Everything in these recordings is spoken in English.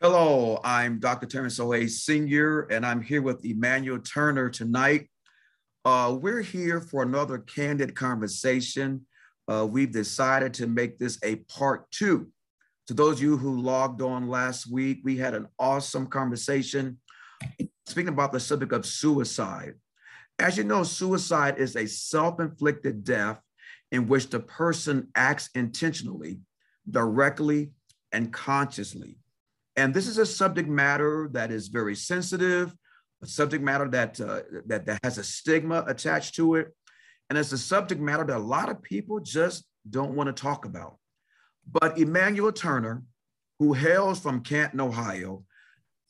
Hello, I'm Dr. Terence O. Hayes Sr., and I'm here with Emmanuel Turner tonight. Uh, we're here for another candid conversation. Uh, we've decided to make this a part two. To those of you who logged on last week, we had an awesome conversation speaking about the subject of suicide. As you know, suicide is a self inflicted death in which the person acts intentionally, directly, and consciously and this is a subject matter that is very sensitive, a subject matter that, uh, that, that has a stigma attached to it. And it's a subject matter that a lot of people just don't want to talk about. But Emmanuel Turner, who hails from Canton, Ohio,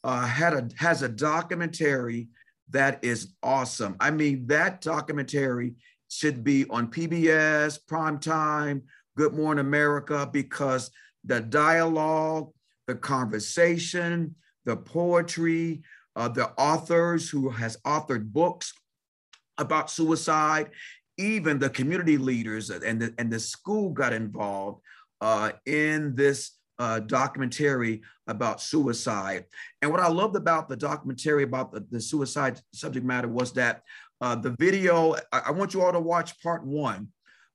uh, had a, has a documentary that is awesome. I mean, that documentary should be on PBS, Primetime, Good Morning America, because the dialogue, the conversation, the poetry, uh, the authors who has authored books about suicide, even the community leaders and the, and the school got involved uh, in this uh, documentary about suicide. And what I loved about the documentary about the, the suicide subject matter was that uh, the video, I, I, want you all to watch part one,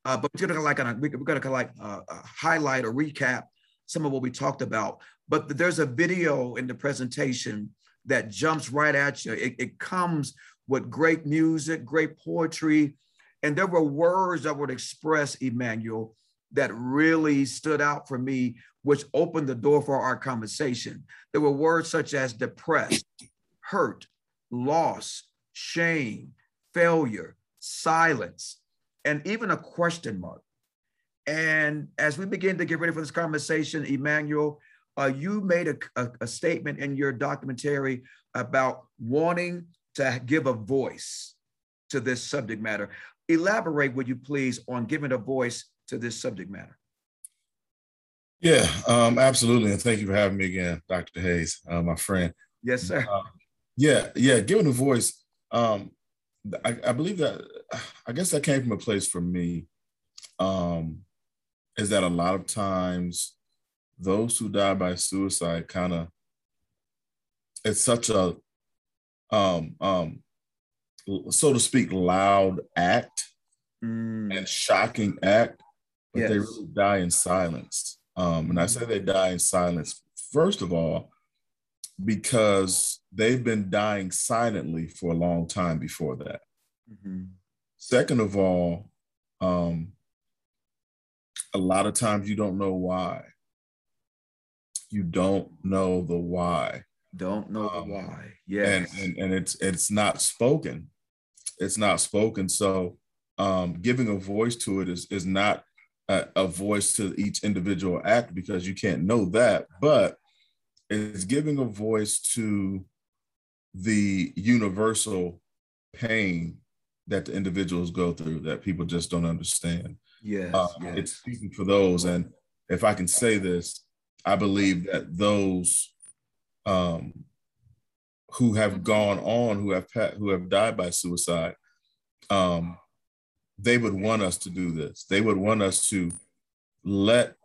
uh, but we're gonna like, we're gonna like uh, uh, highlight or recap some of what we talked about. But there's a video in the presentation that jumps right at you. It, it comes with great music, great poetry, and there were words that would express Emmanuel that really stood out for me, which opened the door for our conversation. There were words such as depressed, hurt, loss, shame, failure, silence, and even a question mark. And as we begin to get ready for this conversation, Emmanuel, uh, you made a, a, a statement in your documentary about wanting to give a voice to this subject matter. Elaborate, would you please, on giving a voice to this subject matter? Yeah, um, absolutely. And thank you for having me again, Dr. Hayes, uh, my friend. Yes, sir. Uh, yeah, yeah, giving a voice. Um, I, I, believe that, I guess that came from a place for me, um, is that a lot of times those who die by suicide kind of it's such a um um so to speak loud act mm. and shocking act but yes. they really die in silence um and i say they die in silence first of all because they've been dying silently for a long time before that mm-hmm. second of all um a lot of times you don't know why you don't know the why. Don't know um, the why. Yeah. And, and and it's it's not spoken. It's not spoken. So um, giving a voice to it is is not a, a voice to each individual act because you can't know that, but it's giving a voice to the universal pain that the individuals go through that people just don't understand. Yeah, uh, yes. It's speaking for those. And if I can say this, I believe that those um, who have gone on, who have who have died by suicide, um, they would want us to do this. They would want us to let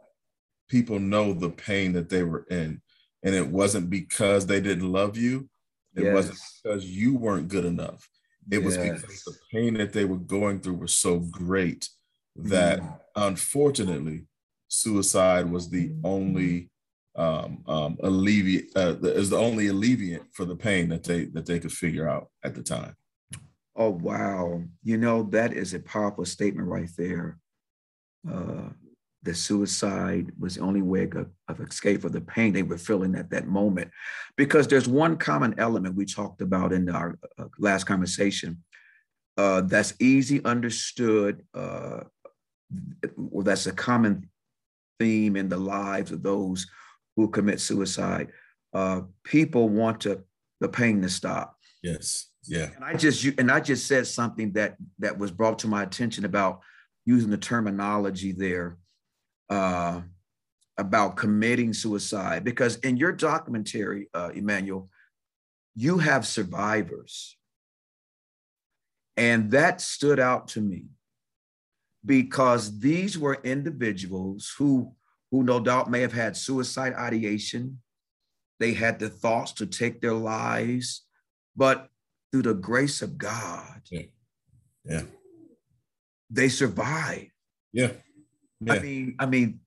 people know the pain that they were in, and it wasn't because they didn't love you. It yes. wasn't because you weren't good enough. It yes. was because the pain that they were going through was so great that mm. unfortunately suicide was the only um, um, alleviate uh, is the only alleviate for the pain that they that they could figure out at the time. Oh wow! You know that is a powerful statement right there. Uh, the suicide was the only way of, of escape for the pain they were feeling at that moment, because there's one common element we talked about in our uh, last conversation uh, that's easy understood. Uh, well, that's a common theme in the lives of those who commit suicide. Uh, people want to the pain to stop. Yes. Yeah. And I just and I just said something that that was brought to my attention about using the terminology there uh, about committing suicide because in your documentary, uh, Emmanuel, you have survivors, and that stood out to me because these were individuals who, who no doubt may have had suicide ideation, They had the thoughts to take their lives, but through the grace of God, yeah, yeah, they survived. Yeah. yeah. I mean, I mean,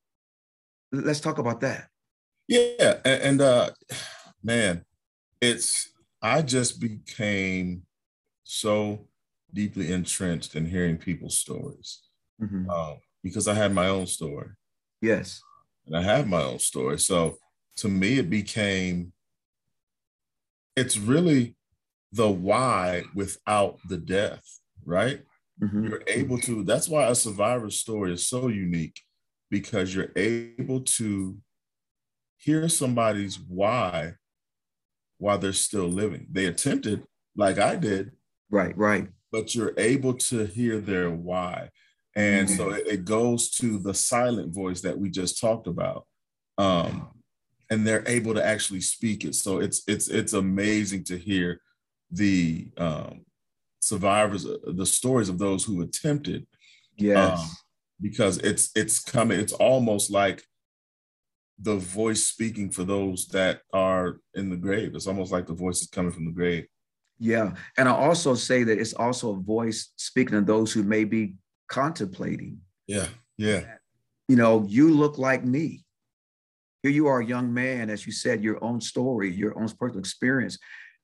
let's talk about that. Yeah, and, and uh, man, it's I just became so deeply entrenched in hearing people's stories mm-hmm. um, because I had my own story. Yes, and I have my own story. So to me, it became it's really the why without the death, right? Mm-hmm. You're able to. That's why a survivor story is so unique because you're able to hear somebody's why while they're still living. They attempted, like I did. Right, right. But you're able to hear their why. And mm-hmm. so it goes to the silent voice that we just talked about. Um, and they're able to actually speak it. So it's it's it's amazing to hear the um, survivors, uh, the stories of those who attempted. Yes. Um, because it's it's coming. It's almost like the voice speaking for those that are in the grave. It's almost like the voice is coming from the grave. Yeah. And I also say that it's also a voice speaking to those who may be contemplating. Yeah. Yeah. You know, you look like me. Here you are, a young man, as you said, your own story, your own personal experience.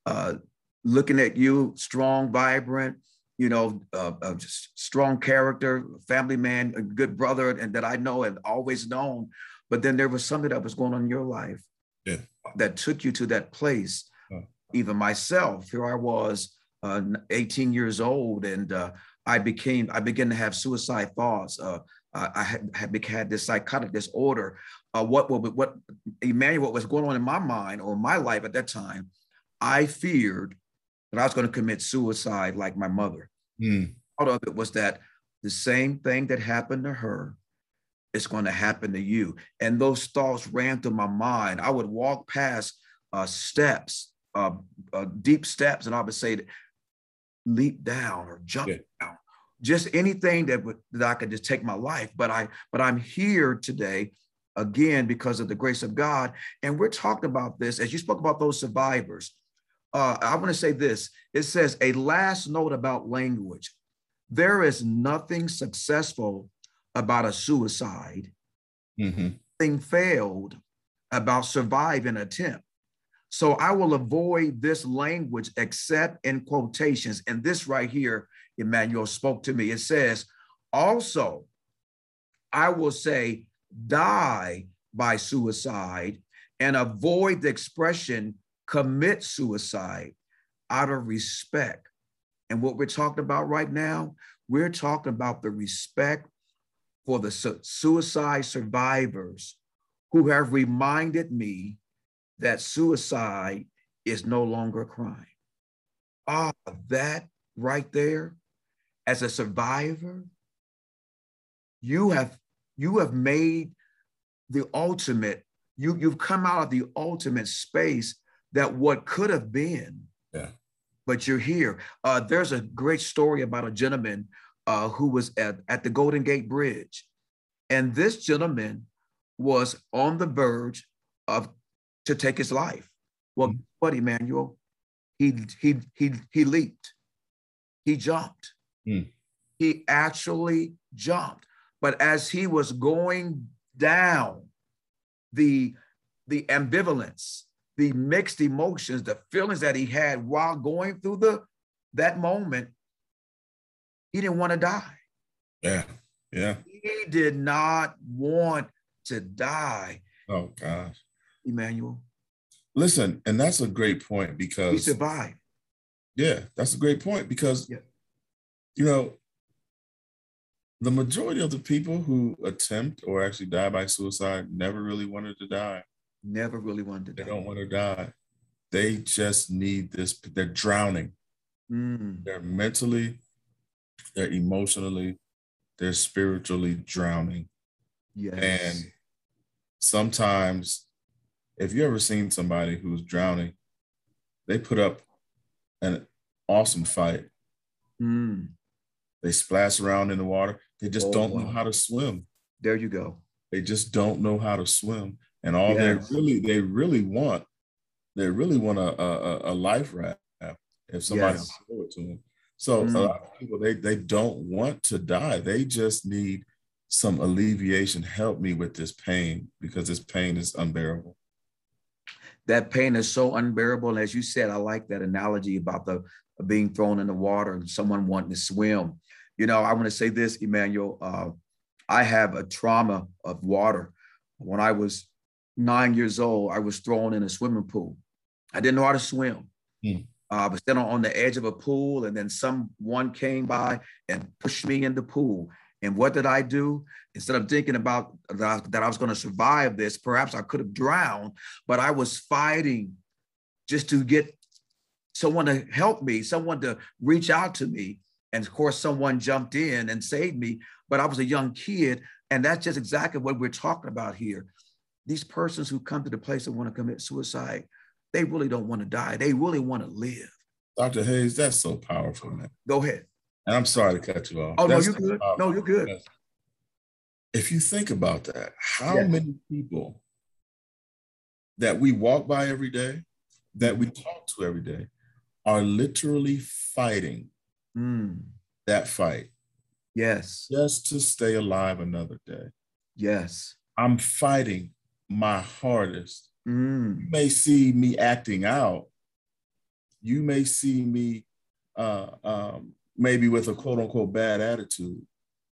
Uh, looking at you, strong, vibrant, you know, uh, uh, just strong character, family man, a good brother, and that I know and always known. But then there was something that was going on in your life yeah. that took you to that place. Even myself, here I was, uh, 18 years old, and uh, I became, I began to have suicide thoughts. Uh, I had, had, had this psychotic disorder. Uh, what, what, what, Emmanuel, what was going on in my mind or my life at that time, I feared that I was going to commit suicide like my mother. Mm. Part of it was that the same thing that happened to her is going to happen to you. And those thoughts ran through my mind. I would walk past uh, steps, uh, uh, deep steps, and I would say, leap down or jump yeah. down. Just anything that would that I could just take my life. But I, but I'm here today again because of the grace of God. And we're talking about this as you spoke about those survivors. Uh, I want to say this. It says a last note about language. There is nothing successful about a suicide. Mm-hmm. Thing failed about surviving attempt. So I will avoid this language except in quotations. And this right here, Emmanuel spoke to me. It says, also, I will say, die by suicide and avoid the expression commit suicide out of respect. And what we're talking about right now, we're talking about the respect for the su- suicide survivors who have reminded me that suicide is no longer a crime. Ah, that right there, as a survivor, you have you have made the ultimate, you, you've come out of the ultimate space that what could have been. Yeah. But you're here. Uh, there's a great story about a gentleman uh, who was at, at the Golden Gate Bridge. And this gentleman was on the verge of to take his life. Well, mm-hmm. what, Emmanuel? He he he he leaped. He jumped. Mm. He actually jumped. But as he was going down, the the ambivalence, the mixed emotions, the feelings that he had while going through the that moment he didn't want to die. Yeah. Yeah. He did not want to die. Oh gosh. Emmanuel. Listen, and that's a great point because he survived. Yeah, that's a great point because yeah. you know the majority of the people who attempt or actually die by suicide never really wanted to die. Never really wanted to they die. They don't want to die. They just need this. They're drowning. Mm. They're mentally they're emotionally, they're spiritually drowning. Yes. And sometimes, if you ever seen somebody who's drowning, they put up an awesome fight. Mm. They splash around in the water. They just oh, don't wow. know how to swim. There you go. They just don't know how to swim. And all yes. they really, they really want they really want a, a, a life raft if somebody yes. it to them. So mm. a lot of people they they don't want to die. They just need some alleviation. Help me with this pain because this pain is unbearable. That pain is so unbearable. And as you said, I like that analogy about the being thrown in the water and someone wanting to swim. You know, I want to say this, Emmanuel. Uh, I have a trauma of water. When I was nine years old, I was thrown in a swimming pool. I didn't know how to swim. Mm. Uh, I was standing on the edge of a pool, and then someone came by and pushed me in the pool. And what did I do? Instead of thinking about that I, that I was going to survive this, perhaps I could have drowned, but I was fighting just to get someone to help me, someone to reach out to me. And of course, someone jumped in and saved me, but I was a young kid. And that's just exactly what we're talking about here. These persons who come to the place and want to commit suicide, they really don't want to die. They really want to live. Dr. Hayes, that's so powerful, man. Go ahead. And I'm sorry to cut you off. Oh, that's no, you're good. No, you're good. If you think about that, how many people that we walk by every day, that we talk to every day, are literally fighting mm. that fight. Yes. Just to stay alive another day. Yes. I'm fighting my hardest. Mm. You may see me acting out. You may see me uh, um, maybe with a quote unquote bad attitude.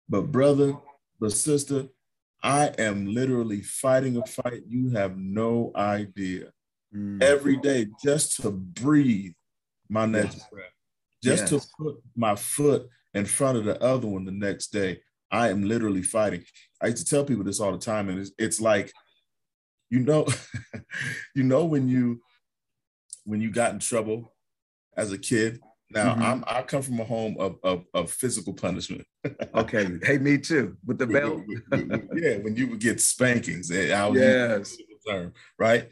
But, brother, but sister, I am literally fighting a fight you have no idea. Mm. Every day just to breathe my next yes. breath, just yes. to put my foot in front of the other one the next day. I am literally fighting. I used to tell people this all the time, and it's, it's like, you know, you know when you when you got in trouble as a kid. Now mm-hmm. I'm I come from a home of of, of physical punishment. okay, hey, me too with the belt. yeah, when you would get spankings, eh, yes, term, right?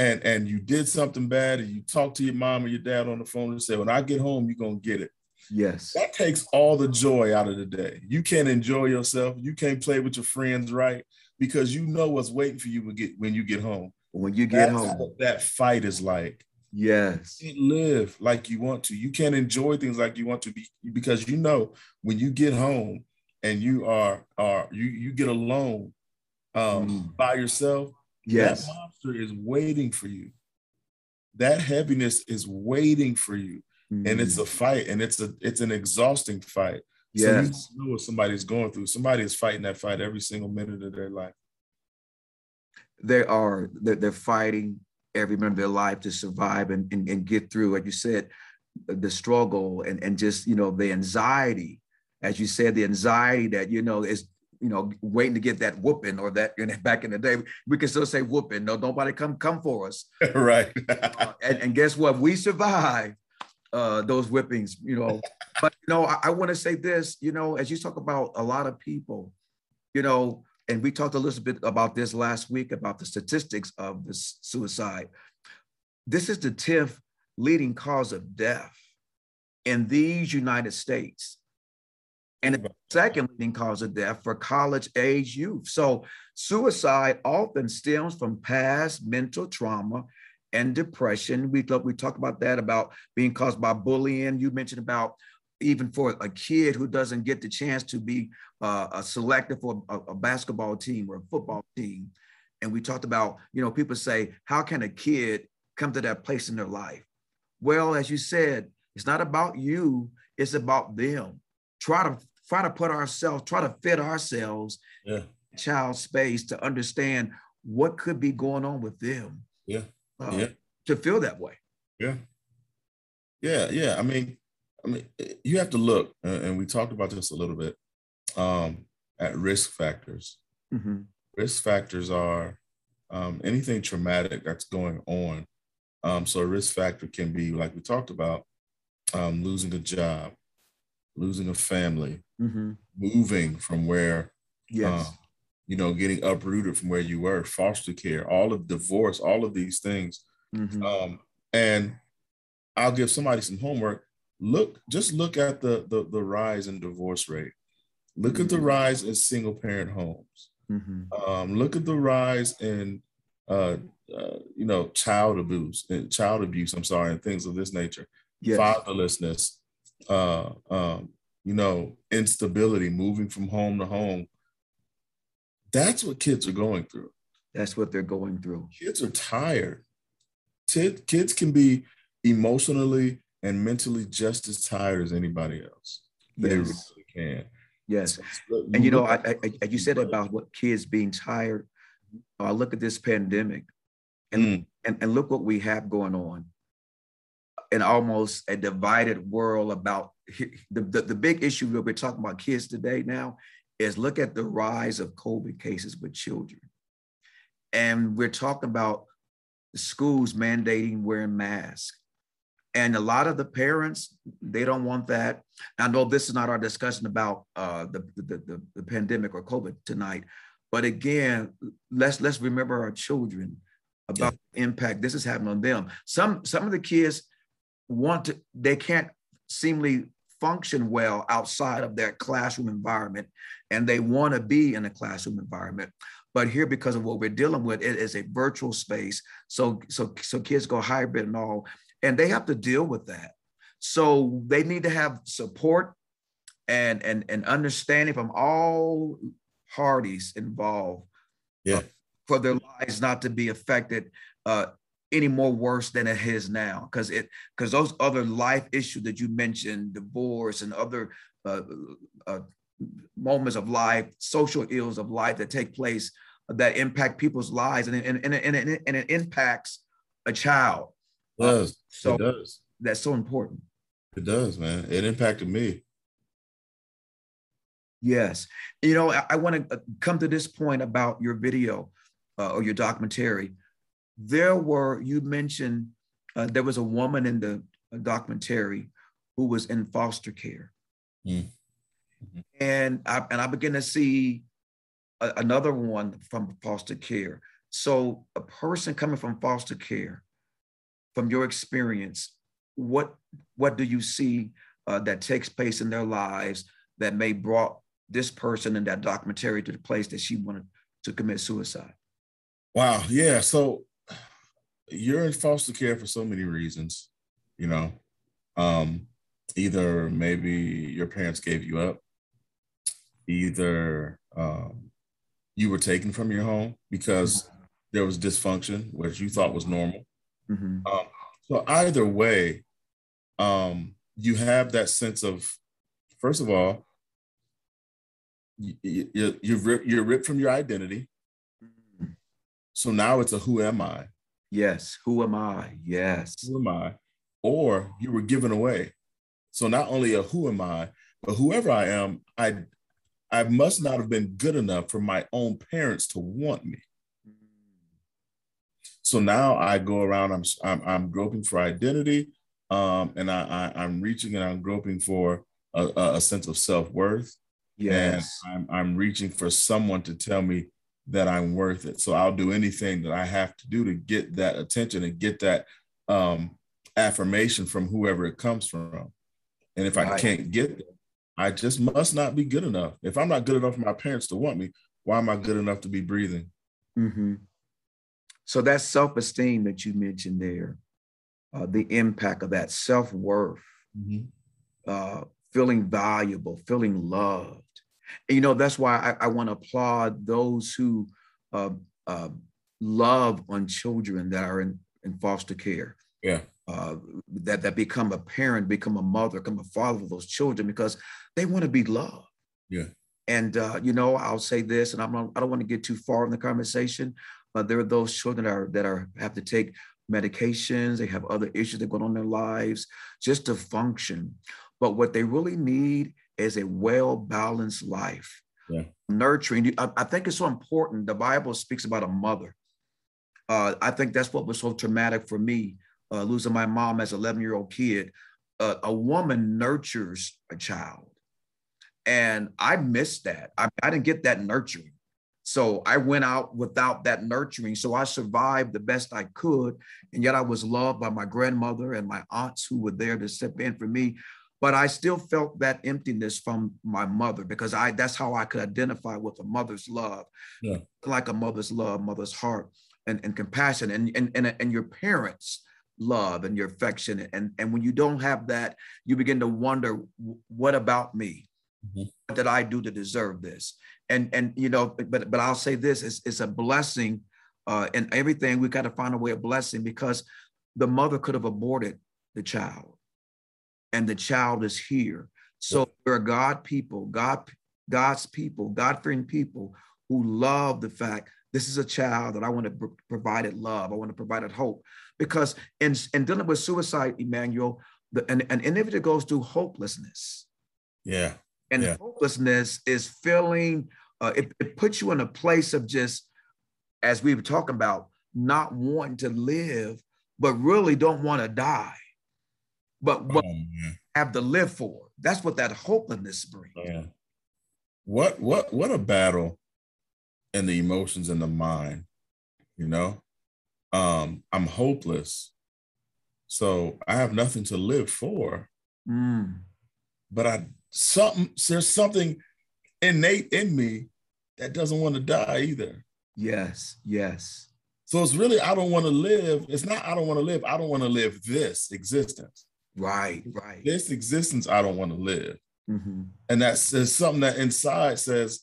and and you did something bad and you talk to your mom or your dad on the phone and say, when I get home, you're gonna get it. Yes. That takes all the joy out of the day. You can't enjoy yourself. You can't play with your friends, right? Because you know what's waiting for you when, get, when you get home. When you get That's home. that fight is like. Yes. You live like you want to. You can't enjoy things like you want to be because you know when you get home and you are are you you get alone um, mm. by yourself, Yes. That monster is waiting for you. That heaviness is waiting for you. Mm-hmm. And it's a mm. fight and it's a it's an exhausting fight. Yes. So you know what somebody's going through. Somebody is fighting that fight every single minute of their life. They are, they're, they're fighting every minute of their life to survive and, and, and get through, like you said, the struggle and, and just, you know, the anxiety, as you said, the anxiety that, you know, is you know, waiting to get that whooping or that you know, back in the day, we can still say whooping. No, nobody come come for us. right. uh, and, and guess what? We survive uh, those whippings, you know. but you know, I, I want to say this, you know, as you talk about a lot of people, you know, and we talked a little bit about this last week about the statistics of the suicide. This is the 10th leading cause of death in these United States and the second leading cause of death for college age youth. So suicide often stems from past mental trauma and depression. We we talk about that about being caused by bullying. You mentioned about even for a kid who doesn't get the chance to be uh, selected for a, a basketball team or a football team. And we talked about, you know, people say, how can a kid come to that place in their life? Well, as you said, it's not about you, it's about them. Try to try to put ourselves, try to fit ourselves yeah. child space to understand what could be going on with them. Yeah. Uh, yeah. To feel that way. Yeah. Yeah. Yeah. I mean, I mean, you have to look, and we talked about this a little bit, um, at risk factors. Mm-hmm. Risk factors are um, anything traumatic that's going on. Um, so a risk factor can be, like we talked about, um, losing a job, losing a family, mm-hmm. moving from where, yes. Uh, you know, getting uprooted from where you were, foster care, all of divorce, all of these things. Mm-hmm. Um, and I'll give somebody some homework. Look, just look at the the, the rise in divorce rate. Look at the mm-hmm. rise in single parent homes. Mm-hmm. Um, look at the rise in uh, uh, you know, child abuse, and child abuse. I'm sorry, and things of this nature. Yes. Fatherlessness, uh, um, you know, instability, moving from home to home. That's what kids are going through. That's what they're going through. Kids are tired. Kids can be emotionally and mentally just as tired as anybody else. They yes. really can. Yes. And you know, I, I, you said about what kids being tired. Uh, look at this pandemic, and, mm. and and look what we have going on. In almost a divided world about the, the, the big issue that we're talking about kids today now is look at the rise of COVID cases with children. And we're talking about schools mandating wearing masks. And a lot of the parents, they don't want that. I know this is not our discussion about uh, the, the, the, the pandemic or COVID tonight, but again, let's let's remember our children about yeah. the impact this is having on them. Some some of the kids want to, they can't seemingly function well outside of their classroom environment, and they want to be in a classroom environment. But here, because of what we're dealing with, it is a virtual space. So so so kids go hybrid and all and they have to deal with that. So they need to have support and and and understanding from all parties involved. Yeah. Uh, for their lives not to be affected uh, any more worse than it is now, because it because those other life issues that you mentioned, divorce and other uh, uh, moments of life, social ills of life that take place that impact people's lives, and and and, and, and, and it impacts a child does. So it does. That's so important. It does, man. It impacted me. Yes. You know, I, I want to uh, come to this point about your video uh, or your documentary. There were, you mentioned uh, there was a woman in the uh, documentary who was in foster care. Mm. Mm-hmm. And, I, and I began to see a, another one from foster care. So a person coming from foster care from your experience, what what do you see uh, that takes place in their lives that may brought this person in that documentary to the place that she wanted to commit suicide? Wow, yeah. So you're in foster care for so many reasons, you know. Um, either maybe your parents gave you up, either um, you were taken from your home because mm-hmm. there was dysfunction, which you thought was normal. Mm-hmm. Um, so either way, um, you have that sense of, first of all, you, you, you've ripped, you're ripped from your identity. Mm-hmm. So now it's a who am I? Yes. Who am I? Yes. Who am I? Or you were given away. So not only a who am I, but whoever I am, I I must not have been good enough for my own parents to want me. So now I go around, I'm, I'm, I'm groping for identity um, and I, I, am reaching and I'm groping for a, a sense of self worth. Yes. And I'm, I'm reaching for someone to tell me that I'm worth it. So I'll do anything that I have to do to get that attention and get that um, affirmation from whoever it comes from. And if I can't get it, I just must not be good enough. If I'm not good enough for my parents to want me, why am I good enough to be breathing? Mm-hmm. So that self-esteem that you mentioned there, uh, the impact of that self-worth, mm-hmm. uh, feeling valuable, feeling loved. And, you know, that's why I, I want to applaud those who uh, uh, love on children that are in, in foster care. Yeah. Uh, that that become a parent, become a mother, become a father of those children because they want to be loved. Yeah. And uh, you know, I'll say this, and I'm not, I don't want to get too far in the conversation, uh, there are those children that are that are have to take medications. They have other issues that go on in their lives just to function. But what they really need is a well balanced life. Yeah. Nurturing. I, I, think it's so important. The Bible speaks about a mother. Uh, I think that's what was so traumatic for me, uh, losing my mom as an 11 year old kid. Uh, a woman nurtures a child. And I missed that. I, I didn't get that nurturing. So I went out without that nurturing. So I survived the best I could. And yet I was loved by my grandmother and my aunts who were there to step in for me. But I still felt that emptiness from my mother because I that's how I could identify with a mother's love. Yeah. Like a mother's love, mother's heart. and, and compassion and, and, and, and your parents love and your affection. And, and when you don't have that, you begin to wonder, what about me? Mm-hmm. What did I do to deserve this? And, and you know, but, but I'll say this, it's, it's a blessing uh, and everything. We got to find a way of blessing because the mother could have aborted the child and the child is here. So we're God people, God, God's people, God-fearing people who love the fact this is a child that I want to provide it love. I want to provide it hope. Because in, in dealing with suicide, Emmanuel, the, an, an individual goes through hopelessness. Yeah. And yeah. hopelessness is feeling, uh, it, it puts you in a place of just, as we were talking about, not wanting to live, but really don't want to die. But, oh, have to live for. That's what that hopelessness brings. Yeah. What what what a battle in the emotions and the mind, you know? Um, I'm hopeless. So I have nothing to live for. Mm. But I something there's something innate in me that doesn't want to die either. Yes, yes. So it's really I don't want to live. It's not I don't want to live. I don't want to live this existence. Right, right. This existence I don't want to live. Mm-hmm. And that's something that inside says,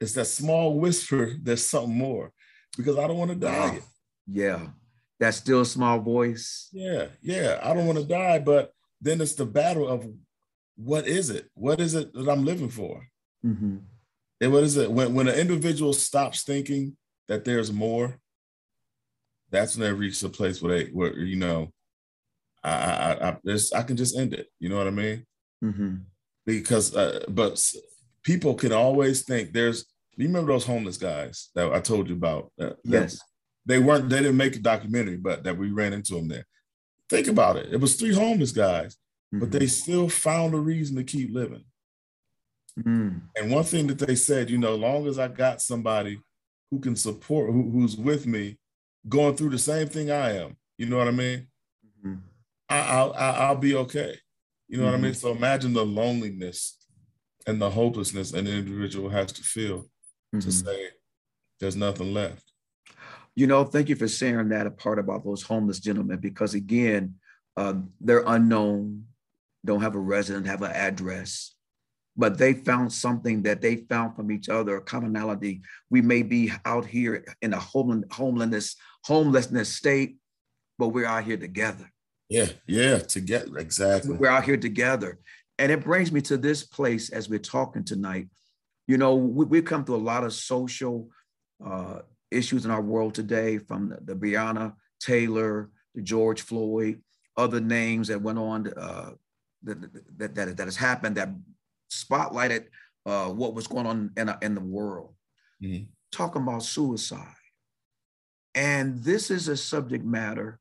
it's that small whisper, there's something more because I don't want to die. Oh, yeah. That still a small voice. Yeah, yeah. I don't want to die, but then it's the battle of what is it? What is it that I'm living for? Mm-hmm. And what is it? When, when an individual stops thinking that there's more, that's when they reach a place where they, where, you know, I, I, I, this, I can just end it. You know what I mean? Mm-hmm. Because, uh, but people can always think there's. You remember those homeless guys that I told you about? That, yes. That they weren't. They didn't make a documentary, but that we ran into them there. Think about it. It was three homeless guys, mm-hmm. but they still found a reason to keep living. Mm. And one thing that they said, you know, long as I got somebody who can support, who, who's with me, going through the same thing I am, you know what I mean? Mm-hmm. I, will I'll be okay. You know mm-hmm. what I mean? Mm-hmm. So imagine the loneliness and the hopelessness an individual has to feel mm-hmm. to say there's nothing left. You know, thank you for sharing that a part about those homeless gentlemen because again, uh, they're unknown, don't have a resident, have an address, but they found something that they found from each other, a commonality. We may be out here in a homelessness, homelessness state, but we're out here together. Yeah, yeah, together, exactly. We're out here together. And it brings me to this place as we're talking tonight. You know, we, have come through a lot of social uh, issues in our world today, from the, the Breonna Taylor, the George Floyd, other names that went on uh, that, that, that, that has happened that spotlighted uh, what was going on in, in the world. Mm-hmm. Talking about suicide. And this is a subject matter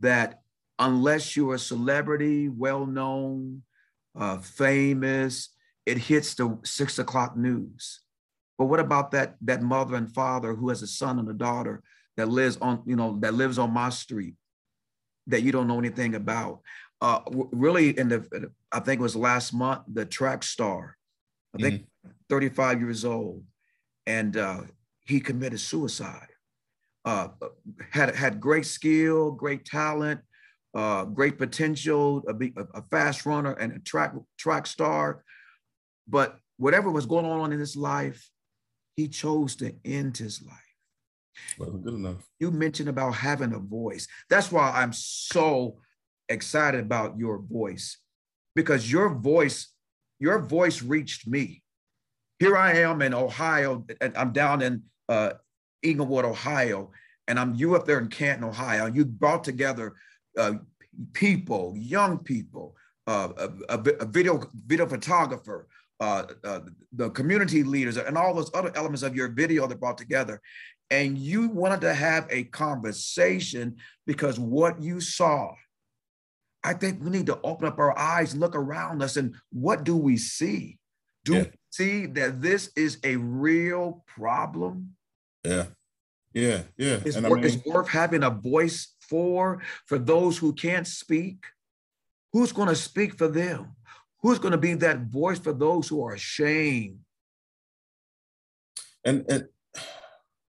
that unless you're a celebrity, well known, uh, famous, it hits the six o'clock news. But what about that that mother and father who has a son and a daughter that lives on you know that lives on my street that you don't know anything about? Uh, really, in the I think it was last month, the track star, I think mm-hmm. 35 years old, and uh, he committed suicide. Uh, had had great skill, great talent, uh, great potential, a, a, fast runner and a track track star. But whatever was going on in his life, he chose to end his life. Wasn't good enough. You mentioned about having a voice. That's why I'm so excited about your voice, because your voice, your voice reached me. Here I am in Ohio, and I'm down in uh, Englewood, Ohio, and I'm you up there in Canton, Ohio. You brought together uh, people, young people, uh, a, a, video video photographer, uh, uh, the community leaders, and all those other elements of your video that brought together. And you wanted to have a conversation because what you saw, I think we need to open up our eyes and look around us and what do we see? Do yeah. we see that this is a real problem? Yeah. Yeah. Yeah. It's, wor- I mean, it's worth having a voice for, for those who can't speak? Who's going to speak for them? Who's going to be that voice for those who are ashamed? And, and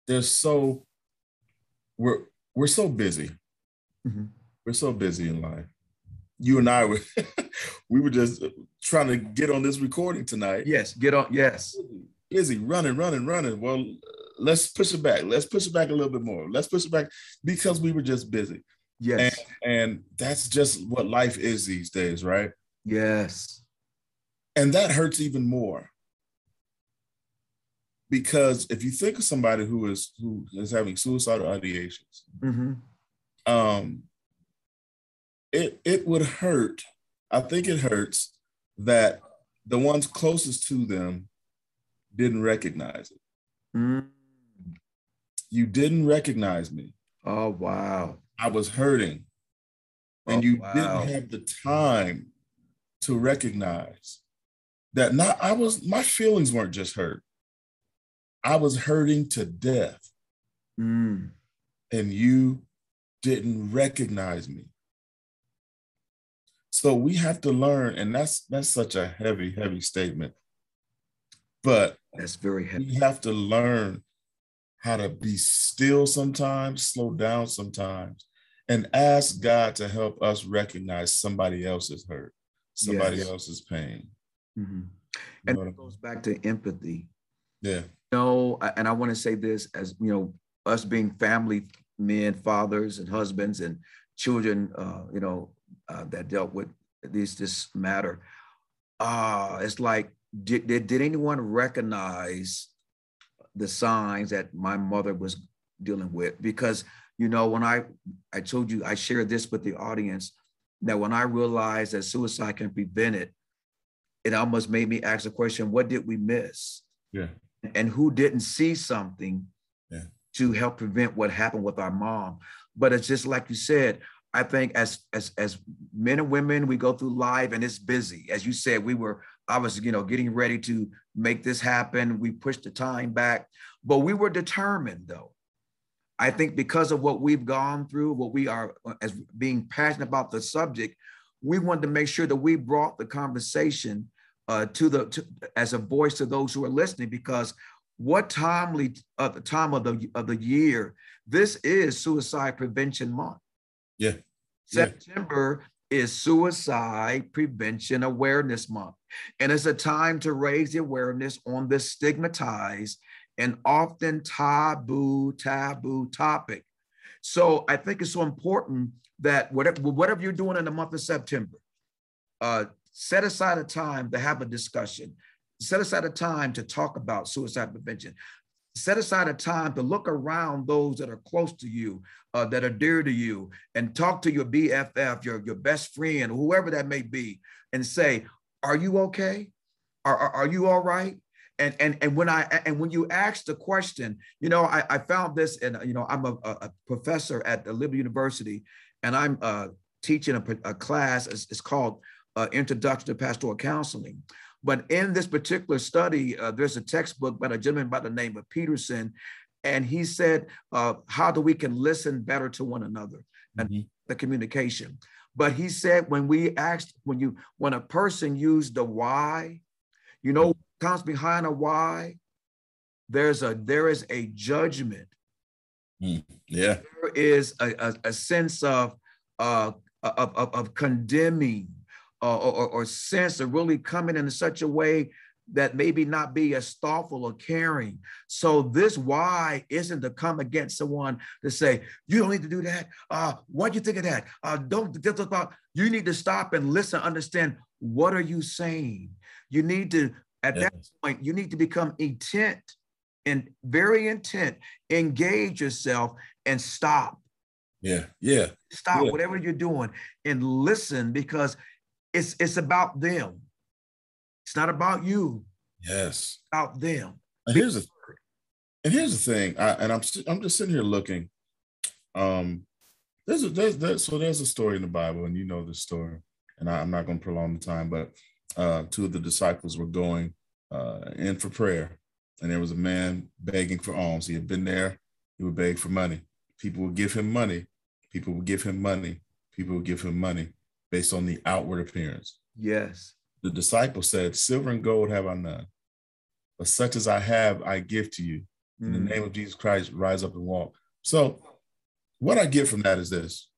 there's so we're we're so busy. Mm-hmm. We're so busy in life. You and I were we were just trying to get on this recording tonight. Yes, get on. Yes, busy, running, running, running. Well, let's push it back. Let's push it back a little bit more. Let's push it back because we were just busy. Yes, and, and that's just what life is these days, right? Yes, and that hurts even more because if you think of somebody who is who is having suicidal ideations, mm-hmm. um, it it would hurt. I think it hurts that the ones closest to them didn't recognize it. Mm. You didn't recognize me. Oh wow! I was hurting, and oh, you wow. didn't have the time to recognize that. Not I was. My feelings weren't just hurt I was hurting to death. Mm. And you didn't recognize me. So we have to learn, and that's that's such a heavy, heavy statement. But that's very heavy. We have to learn how to be still sometimes, slow down sometimes, and ask God to help us recognize somebody else's hurt, somebody yes. else's pain. Mm-hmm. And it goes back to empathy. Yeah know, and I want to say this as you know, us being family men, fathers, and husbands, and children, uh, you know, uh, that dealt with this this matter. Uh, it's like, did, did did anyone recognize the signs that my mother was dealing with? Because you know, when I I told you I shared this with the audience that when I realized that suicide can prevent it, it almost made me ask the question, what did we miss? Yeah and who didn't see something yeah. to help prevent what happened with our mom. But it's just like you said, I think as as as men and women, we go through life and it's busy. As you said, we were was, you know, getting ready to make this happen. We pushed the time back, but we were determined though. I think because of what we've gone through, what we are as being passionate about the subject, we wanted to make sure that we brought the conversation uh, to the to, as a voice to those who are listening because what timely at uh, the time of the of the year this is suicide prevention month yeah september yeah. is suicide prevention awareness month and it's a time to raise the awareness on this stigmatized and often taboo taboo topic so i think it's so important that whatever, whatever you're doing in the month of september uh, set aside a time to have a discussion. Set aside a time to talk about suicide prevention. Set aside a time to look around those that are close to you, uh, that are dear to you, and talk to your BFF, your, your best friend, whoever that may be, and say, Are you okay? Are, are, are you all right? and and and when I and when you ask the question, you know, I, I found this, and you know, I'm a, a professor at the Liberty University, and I'm uh, teaching a, a class. It's, it's, called uh, Introduction to Pastoral Counseling. But in this particular study, uh, there's a textbook by a gentleman by the name of Peterson, and he said uh, how do we can listen better to one another and mm-hmm. the communication. But he said when we asked when you when a person used the why, you know comes behind a why. There's a there is a judgment. Mm, yeah, there is a, a, a sense of, uh, of, of of condemning or, or, or sense of really coming in such a way that maybe not be as thoughtful or caring. So this why isn't to come against someone to say, you don't need to do that. Uh, what do you think of that? Uh, don't just about you need to stop and listen, understand what are you saying? You need to, at yes. that point, you need to become intent and very intent, engage yourself and stop. Yeah, yeah. Stop yeah. whatever you're doing and listen because it's it's about them. It's not about you. Yes. It's about them. And here's the and here's the thing. I, and I'm I'm just sitting here looking. Um, there's a there's, there's so there's a story in the Bible, and you know this story. And I, am not going to prolong the time, but uh, two of the disciples were going uh, in for prayer, and there was a man begging for alms. He had been there. He would beg for money. People would give him money. People would give him money. People would give him money based on the outward appearance. Yes. The disciple said, Silver and gold have I none, but such as I have, I give to you. In the mm. name of Jesus Christ, rise up and walk. So what I get from that is this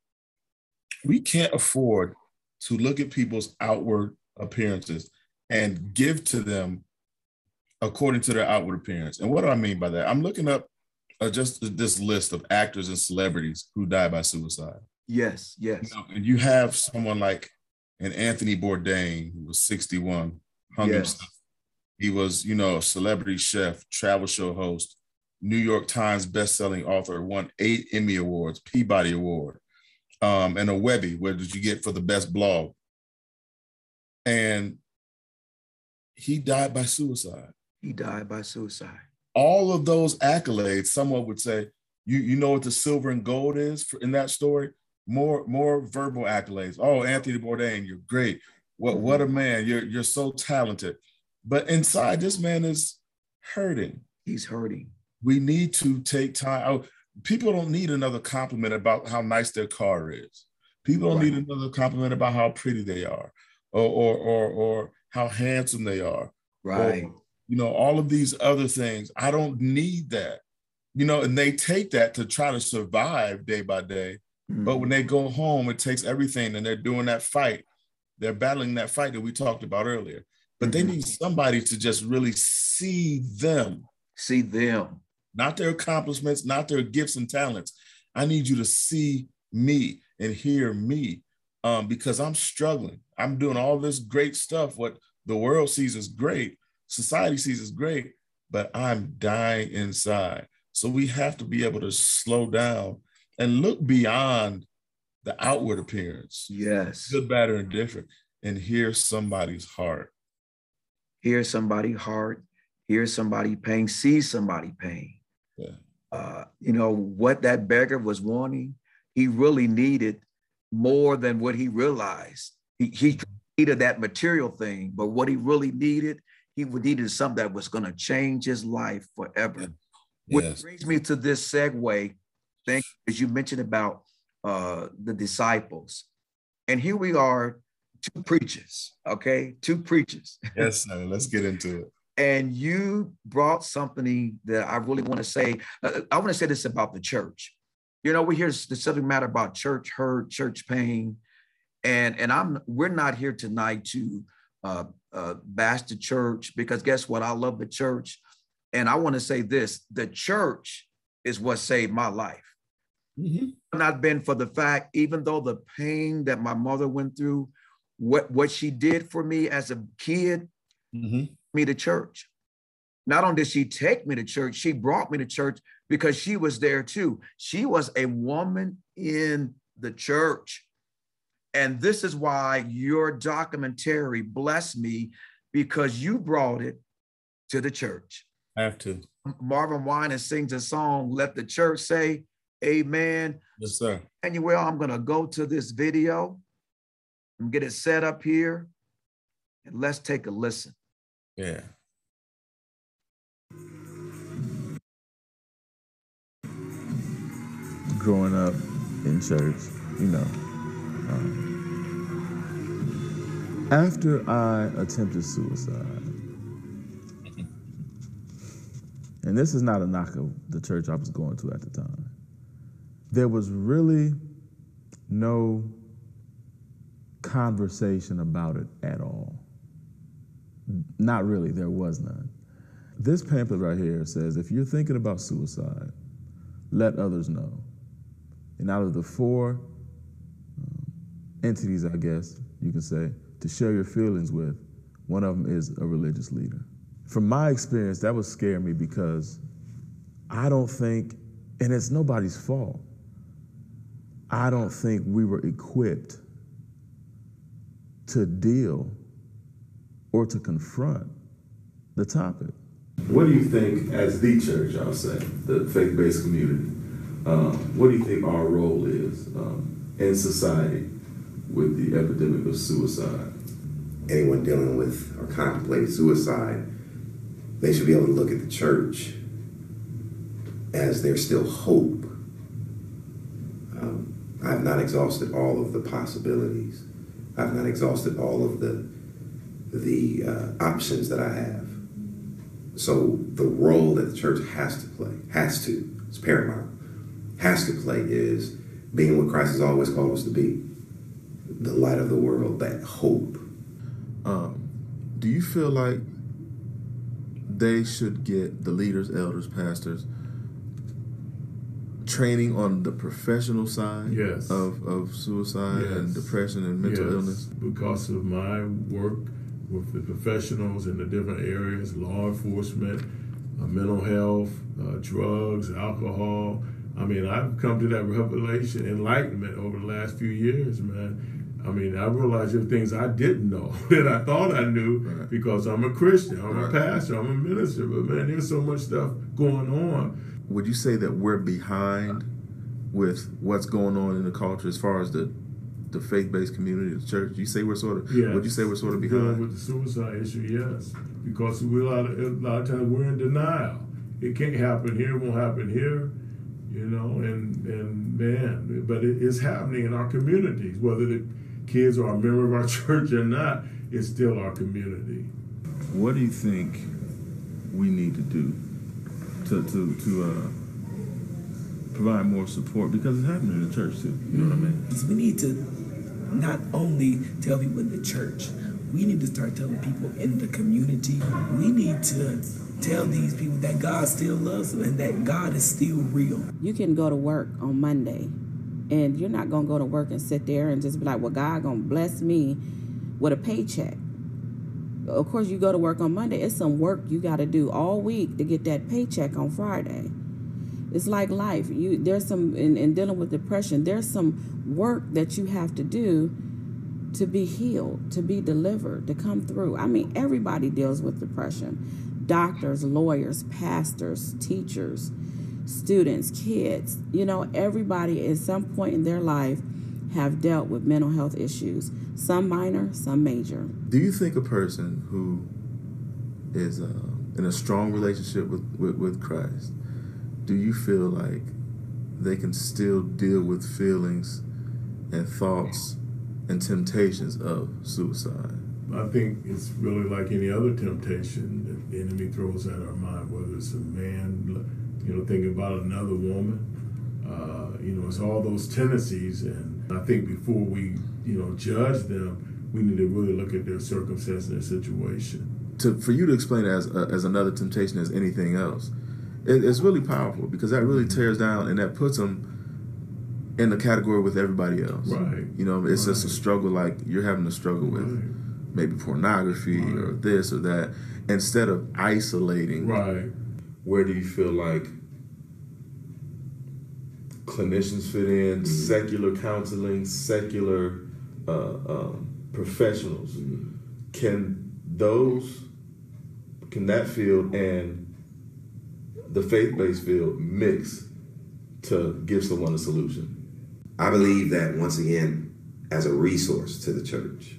we can't afford to look at people's outward appearances and give to them according to their outward appearance. And what do I mean by that? I'm looking up uh, just this list of actors and celebrities who died by suicide. Yes, yes. You know, and you have someone like an Anthony Bourdain who was 61, hung yes. himself. He was, you know, a celebrity chef, travel show host, New York Times best-selling author, won eight Emmy Awards, Peabody Award, um, and a Webby. Where did you get for the best blog? And he died by suicide. He died by suicide. All of those accolades, someone would say, you, you know what the silver and gold is for, in that story? More more verbal accolades. Oh, Anthony Bourdain, you're great. What mm-hmm. what a man. You're you're so talented. But inside, this man is hurting. He's hurting we need to take time. Oh, people don't need another compliment about how nice their car is. People don't right. need another compliment about how pretty they are, or or or, or how handsome they are. Right. Or, you know, all of these other things. I don't need that. You know, and they take that to try to survive day by day. Mm-hmm. But when they go home, it takes everything, and they're doing that fight. They're battling that fight that we talked about earlier. But mm-hmm. they need somebody to just really see them. See them not their accomplishments, not their gifts and talents. I need you to see me and hear me um, because I'm struggling. I'm doing all this great stuff. What the world sees as great, society sees as great, but I'm dying inside. So we have to be able to slow down and look beyond the outward appearance. Yes. Good, bad, or indifferent, and hear somebody's heart. Hear somebody's heart. Hear somebody pain. See somebody pain. Yeah. Uh, you know, what that beggar was wanting, he really needed more than what he realized. He, he needed that material thing, but what he really needed, he needed something that was going to change his life forever. Yes. Which brings me to this segue. As you mentioned about uh, the disciples. And here we are, two preachers, okay? Two preachers. Yes, sir. Let's get into it and you brought something that I really want to say. Uh, I want to say this about the church. You know, we hear the subject matter about church hurt, church pain, and and I'm we're not here tonight to uh, uh, bash the church because guess what? I love the church, and I want to say this: the church is what saved my life. Mm-hmm. Not been for the fact, even though the pain that my mother went through, what what she did for me as a kid. Mm-hmm me to church. Not only did she take me to church, she brought me to church because she was there too. She was a woman in the church. And this is why your documentary blessed me because you brought it to the church. I have to. Marvin Winans sings a song, Let the Church Say Amen. Yes, sir. And you will, I'm going to go to this video and get it set up here. And let's take a listen. Yeah. Growing up in church, you know. Um, after I attempted suicide, and this is not a knock of the church I was going to at the time, there was really no conversation about it at all. Not really, there was none. This pamphlet right here says if you're thinking about suicide, let others know. And out of the four um, entities, I guess you can say, to share your feelings with, one of them is a religious leader. From my experience, that would scare me because I don't think, and it's nobody's fault, I don't think we were equipped to deal or to confront the topic. What do you think, as the church, I'll say, the faith based community, um, what do you think our role is um, in society with the epidemic of suicide? Anyone dealing with or contemplating suicide, they should be able to look at the church as there's still hope. Um, I've not exhausted all of the possibilities. I've not exhausted all of the the uh, options that I have. So the role that the church has to play, has to, it's paramount, has to play is being what Christ has always called us to be the light of the world, that hope. Um, do you feel like they should get the leaders, elders, pastors training on the professional side yes. of, of suicide yes. and depression and mental yes. illness? Because of my work with the professionals in the different areas, law enforcement, uh, mental health, uh, drugs, alcohol. I mean, I've come to that revelation, enlightenment over the last few years, man. I mean, I realized there were things I didn't know that I thought I knew right. because I'm a Christian, I'm right. a pastor, I'm a minister. But man, there's so much stuff going on would you say that we're behind with what's going on in the culture as far as the the faith-based community, the church? You say we're sort of. Yes. Would you say we're sort of behind with the suicide issue? Yes, because we a lot of a lot of times we're in denial. It can't happen here. It won't happen here. You know, and and man, but it is happening in our communities. Whether the kids are a member of our church or not, it's still our community. What do you think we need to do to to to uh, provide more support because it's happening in the church too. You know what I mean? Because we need to not only tell people in the church, we need to start telling people in the community. We need to tell these people that God still loves them and that God is still real. You can go to work on Monday, and you're not gonna go to work and sit there and just be like, "Well, God gonna bless me with a paycheck." Of course, you go to work on Monday. It's some work you got to do all week to get that paycheck on Friday. It's like life. You there's some in, in dealing with depression. There's some work that you have to do to be healed, to be delivered, to come through. I mean, everybody deals with depression. Doctors, lawyers, pastors, teachers, students, kids. You know, everybody at some point in their life have dealt with mental health issues, some minor, some major. Do you think a person who is uh, in a strong relationship with, with, with Christ, do you feel like they can still deal with feelings and thoughts and temptations of suicide? I think it's really like any other temptation that the enemy throws at our mind, whether it's a man, you know, thinking about another woman. Uh, you know, it's all those tendencies and I think before we, you know, judge them, we need to really look at their circumstance and their situation. To for you to explain it as uh, as another temptation as anything else, it, it's really powerful because that really tears down and that puts them in the category with everybody else. Right. You know, it's right. just a struggle like you're having to struggle with right. maybe pornography right. or this or that instead of isolating. Right. Where do you feel like clinicians fit in, mm-hmm. secular counseling, secular uh, um, professionals. Mm-hmm. Can those, can that field and the faith based field mix to give someone a solution? I believe that once again, as a resource to the church,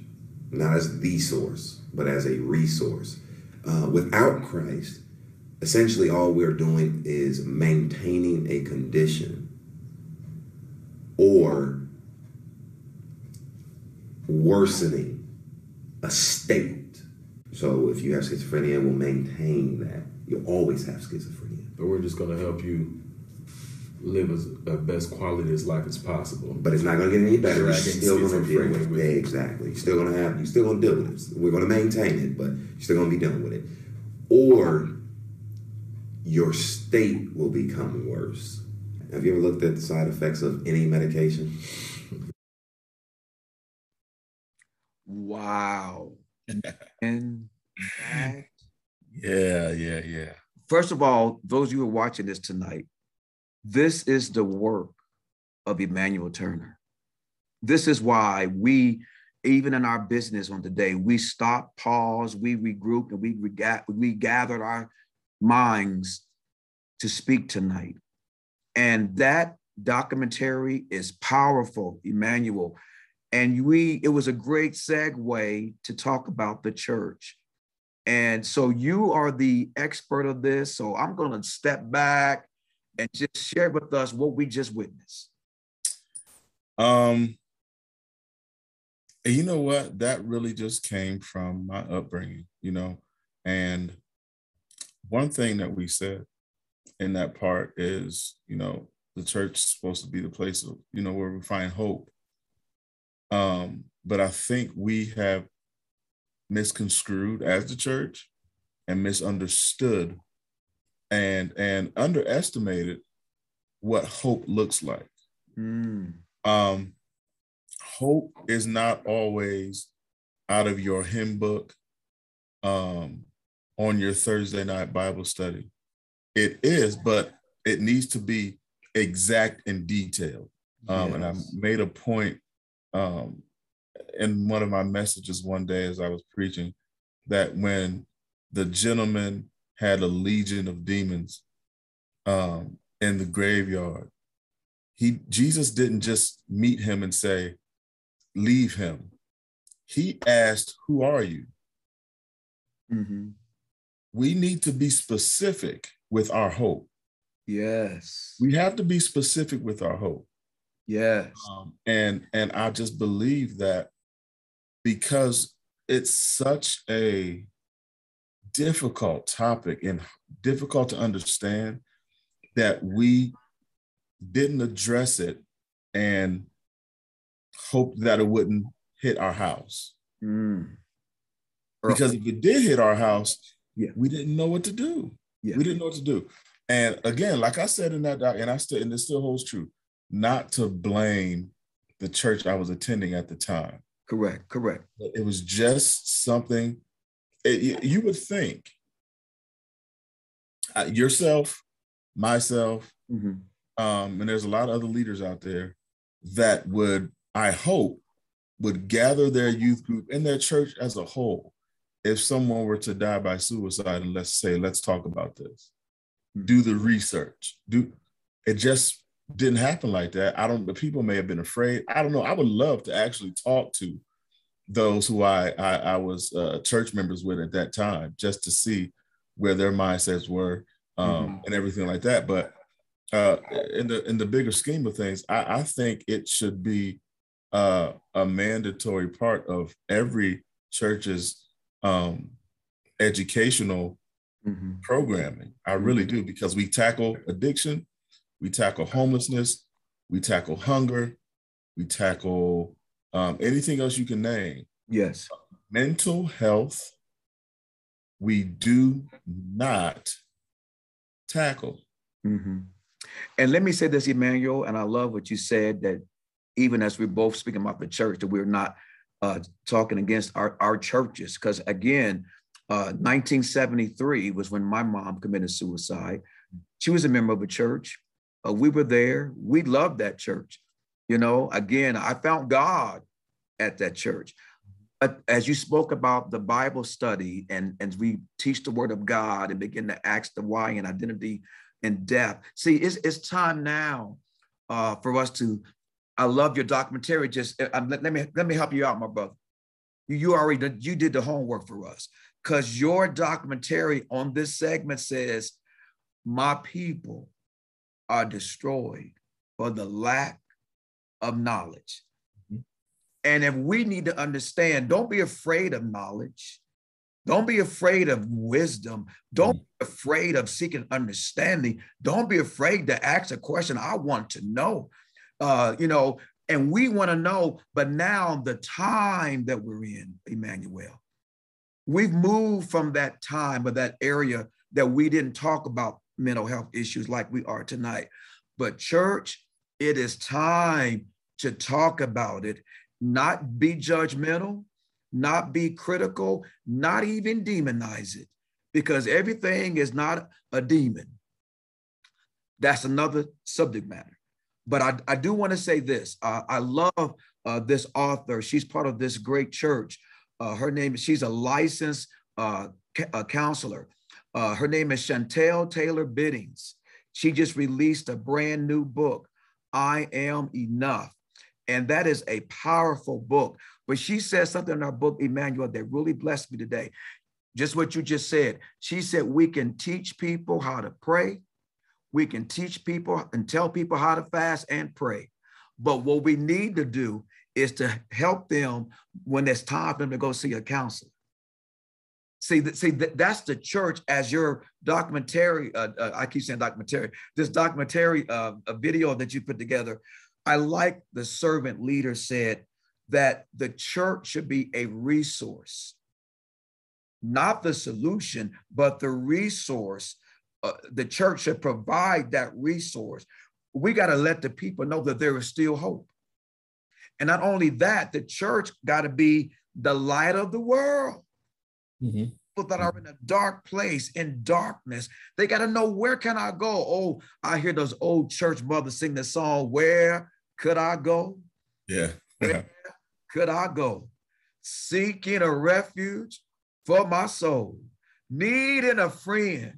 not as the source, but as a resource. Uh, without Christ, essentially all we're doing is maintaining a condition or worsening a state. So if you have schizophrenia, we'll maintain that. You'll always have schizophrenia. But we're just going to help you live as a best quality as life as possible. But it's not going to get any better. You're still going to deal with it. exactly. You're still going to have. You're still going to deal with it. We're going to maintain it, but you're still going to be dealing with it. Or your state will become worse. Have you ever looked at the side effects of any medication? Wow. and that, yeah, yeah, yeah. First of all, those you who are watching this tonight, this is the work of Emmanuel Turner. This is why we, even in our business on today, we stop, pause, we regroup, and we, we gathered our minds to speak tonight and that documentary is powerful, Emmanuel. And we, it was a great segue to talk about the church. And so you are the expert of this. So I'm going to step back and just share with us what we just witnessed. Um, you know what? That really just came from my upbringing, you know. And one thing that we said in that part is, you know, the church is supposed to be the place of, you know, where we find hope. Um, but I think we have misconstrued as the church and misunderstood and and underestimated what hope looks like. Mm. Um, hope is not always out of your hymn book um, on your Thursday night Bible study. It is, but it needs to be exact and detailed. Um, yes. And I made a point um, in one of my messages one day as I was preaching that when the gentleman had a legion of demons um, in the graveyard, he Jesus didn't just meet him and say, "Leave him." He asked, "Who are you?" Mm-hmm. We need to be specific with our hope. Yes. We have to be specific with our hope. Yes. Um, and and I just believe that because it's such a difficult topic and difficult to understand that we didn't address it and hope that it wouldn't hit our house. Mm. Because if it did hit our house, yeah. we didn't know what to do. Yeah. We didn't know what to do. And again, like I said in that, and I still, and it still holds true, not to blame the church I was attending at the time. Correct, correct. It was just something it, you would think uh, yourself, myself, mm-hmm. um, and there's a lot of other leaders out there that would, I hope, would gather their youth group and their church as a whole. If someone were to die by suicide, and let's say, let's talk about this, do the research. Do it just didn't happen like that. I don't. The people may have been afraid. I don't know. I would love to actually talk to those who I I, I was uh, church members with at that time, just to see where their mindsets were um, mm-hmm. and everything like that. But uh, in the in the bigger scheme of things, I, I think it should be uh, a mandatory part of every church's um, educational mm-hmm. programming. I really do because we tackle addiction, we tackle homelessness, we tackle hunger, we tackle um, anything else you can name. Yes. Mental health, we do not tackle. Mm-hmm. And let me say this, Emmanuel, and I love what you said that even as we're both speaking about the church, that we're not uh, talking against our, our churches. Because again, uh, 1973 was when my mom committed suicide. She was a member of a church. Uh, we were there. We loved that church. You know, again, I found God at that church. But as you spoke about the Bible study and, and we teach the word of God and begin to ask the why and identity and depth, see, it's, it's time now uh, for us to. I love your documentary. Just uh, let, let, me let me help you out, my brother. You, you already did, you did the homework for us because your documentary on this segment says, "My people are destroyed for the lack of knowledge." And if we need to understand, don't be afraid of knowledge. Don't be afraid of wisdom. Don't mm. be afraid of seeking understanding. Don't be afraid to ask a question. I want to know. Uh, you know, and we want to know, but now the time that we're in, Emmanuel, we've moved from that time or that area that we didn't talk about mental health issues like we are tonight. But, church, it is time to talk about it not be judgmental, not be critical, not even demonize it, because everything is not a demon. That's another subject matter. But I, I do want to say this. Uh, I love uh, this author. She's part of this great church. Uh, her name, she's a licensed uh, a counselor. Uh, her name is Chantel Taylor Biddings. She just released a brand new book, I Am Enough. And that is a powerful book. But she says something in her book, Emmanuel, that really blessed me today. Just what you just said. She said, We can teach people how to pray. We can teach people and tell people how to fast and pray. But what we need to do is to help them when it's time for them to go see a counselor. See, see, that, that's the church as your documentary. Uh, uh, I keep saying documentary. This documentary, uh, a video that you put together. I like the servant leader said that the church should be a resource, not the solution, but the resource. Uh, the church should provide that resource. We got to let the people know that there is still hope. And not only that, the church got to be the light of the world. Mm-hmm. People that are in a dark place, in darkness, they got to know where can I go? Oh, I hear those old church mothers sing the song, Where could I go? Yeah. where could I go? Seeking a refuge for my soul, needing a friend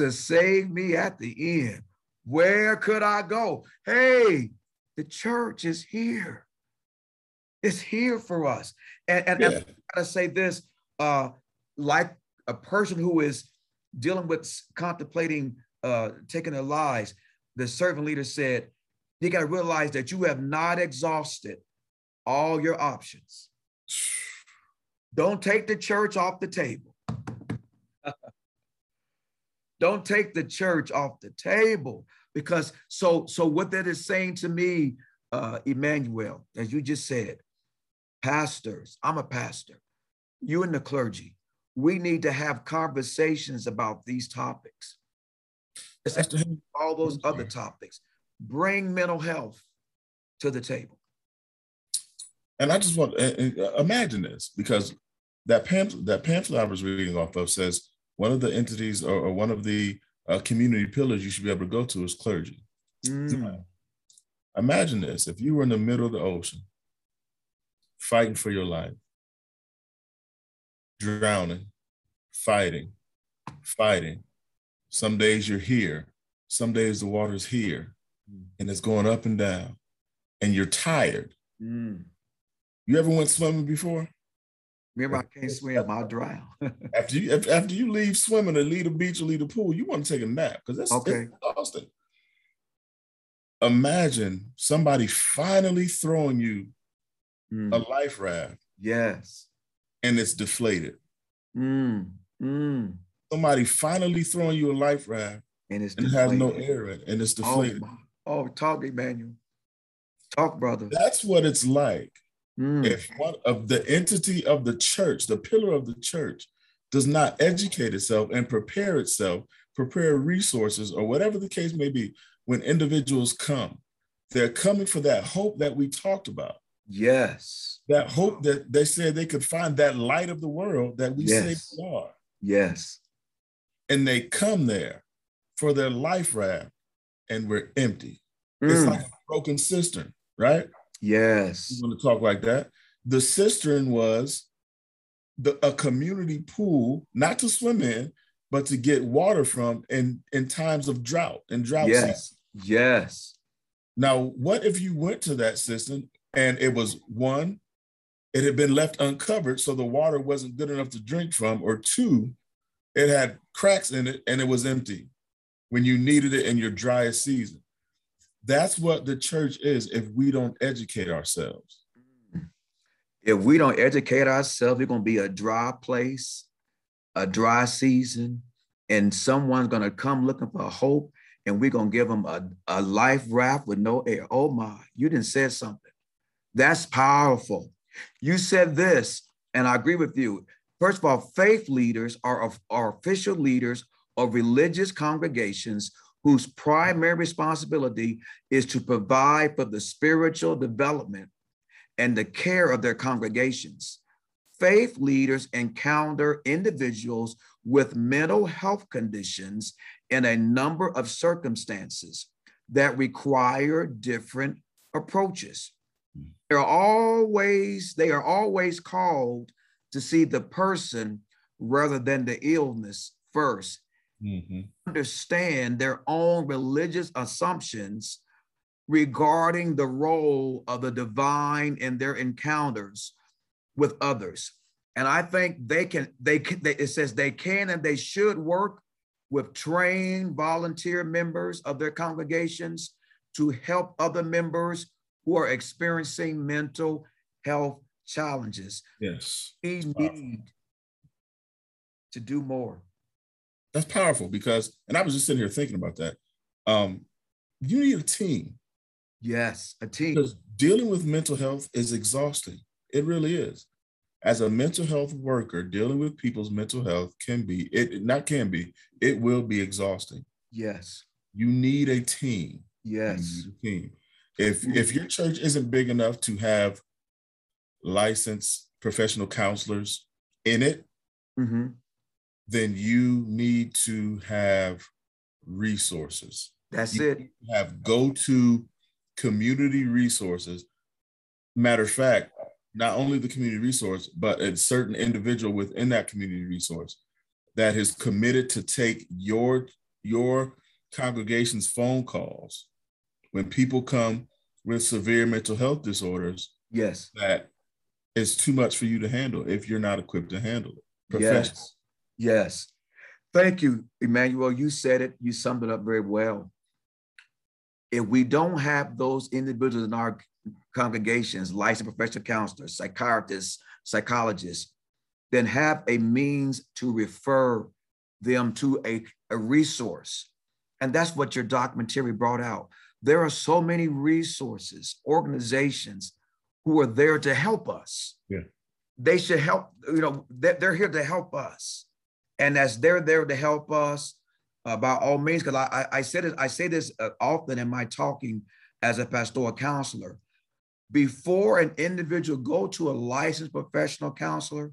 to save me at the end. Where could I go? Hey, the church is here. It's here for us. And, and, yeah. and I gotta say this, uh, like a person who is dealing with contemplating uh, taking their lives, the servant leader said, you got to realize that you have not exhausted all your options. Don't take the church off the table. Don't take the church off the table because so so what that is saying to me, uh, Emmanuel, as you just said, pastors. I'm a pastor. You and the clergy we need to have conversations about these topics. all those other topics. Bring mental health to the table. And I just want to imagine this because that pamphlet, that pamphlet I was reading off of says one of the entities or, or one of the uh, community pillars you should be able to go to is clergy. Mm. Imagine this if you were in the middle of the ocean fighting for your life drowning, fighting, fighting. Some days you're here, some days the water's here, mm. and it's going up and down, and you're tired. Mm. You ever went swimming before? Remember, I can't swim. I'll drown. after you after you leave swimming or leave the beach or leave the pool, you want to take a nap because that's okay. exhausting. Imagine somebody finally throwing you mm. a life raft. Yes and it's deflated. Mm, mm. Somebody finally throwing you a life raft and, it's and it has no air in it and it's deflated. Oh, oh, talk, Emmanuel. Talk, brother. That's what it's like. Mm. If one of the entity of the church, the pillar of the church, does not educate itself and prepare itself, prepare resources, or whatever the case may be, when individuals come, they're coming for that hope that we talked about. Yes. That hope that they said they could find that light of the world that we yes. say we are. Yes. And they come there for their life raft and we're empty. Mm. It's like a broken cistern, right? Yes. You want to talk like that? The cistern was the, a community pool, not to swim in, but to get water from in, in times of drought and drought yes. Season. Yes. Now, what if you went to that cistern and it was one, it had been left uncovered, so the water wasn't good enough to drink from, or two, it had cracks in it and it was empty when you needed it in your driest season. That's what the church is if we don't educate ourselves. If we don't educate ourselves, we're going to be a dry place, a dry season, and someone's going to come looking for hope, and we're going to give them a, a life raft with no air. Oh my, you didn't say something. That's powerful. You said this, and I agree with you. First of all, faith leaders are, are official leaders of religious congregations whose primary responsibility is to provide for the spiritual development and the care of their congregations. Faith leaders encounter individuals with mental health conditions in a number of circumstances that require different approaches. They're always, they are always called to see the person rather than the illness 1st mm-hmm. Understand their own religious assumptions regarding the role of the divine in their encounters with others. And I think they can, they can, they, it says they can and they should work with trained volunteer members of their congregations to help other members who are experiencing mental health challenges. Yes. We need to do more. That's powerful because, and I was just sitting here thinking about that. Um, you need a team. Yes, a team. Because dealing with mental health is exhausting. It really is. As a mental health worker, dealing with people's mental health can be, it not can be, it will be exhausting. Yes. You need a team. Yes. A team. If if your church isn't big enough to have licensed professional counselors in it, mm-hmm. Then you need to have resources. That's you it. Have go to community resources. Matter of fact, not only the community resource, but a certain individual within that community resource that is committed to take your your congregation's phone calls when people come with severe mental health disorders. Yes. That is too much for you to handle if you're not equipped to handle it. Yes. Yes. Thank you, Emmanuel. You said it, you summed it up very well. If we don't have those individuals in our congregations, licensed professional counselors, psychiatrists, psychologists, then have a means to refer them to a, a resource. And that's what your documentary brought out. There are so many resources, organizations who are there to help us. Yeah. They should help, you know, they're here to help us. And as they're there to help us, uh, by all means, because I, I, I said it, I say this uh, often in my talking as a pastoral counselor. Before an individual go to a licensed professional counselor,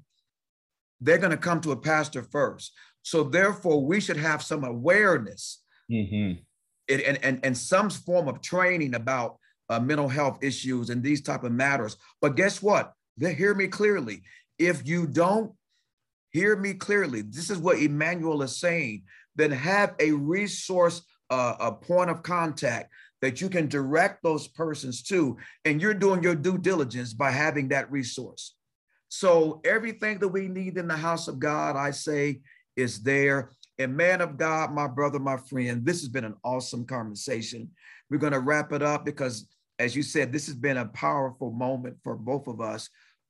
they're going to come to a pastor first. So therefore, we should have some awareness mm-hmm. and, and, and some form of training about uh, mental health issues and these type of matters. But guess what? They hear me clearly. If you don't hear me clearly, this is what Emmanuel is saying. Then have a resource, uh, a point of contact that you can direct those persons to, and you're doing your due diligence by having that resource. So everything that we need in the house of God, I say, is there. And man of God, my brother, my friend, this has been an awesome conversation. We're going to wrap it up because, as you said, this has been a powerful moment for both of us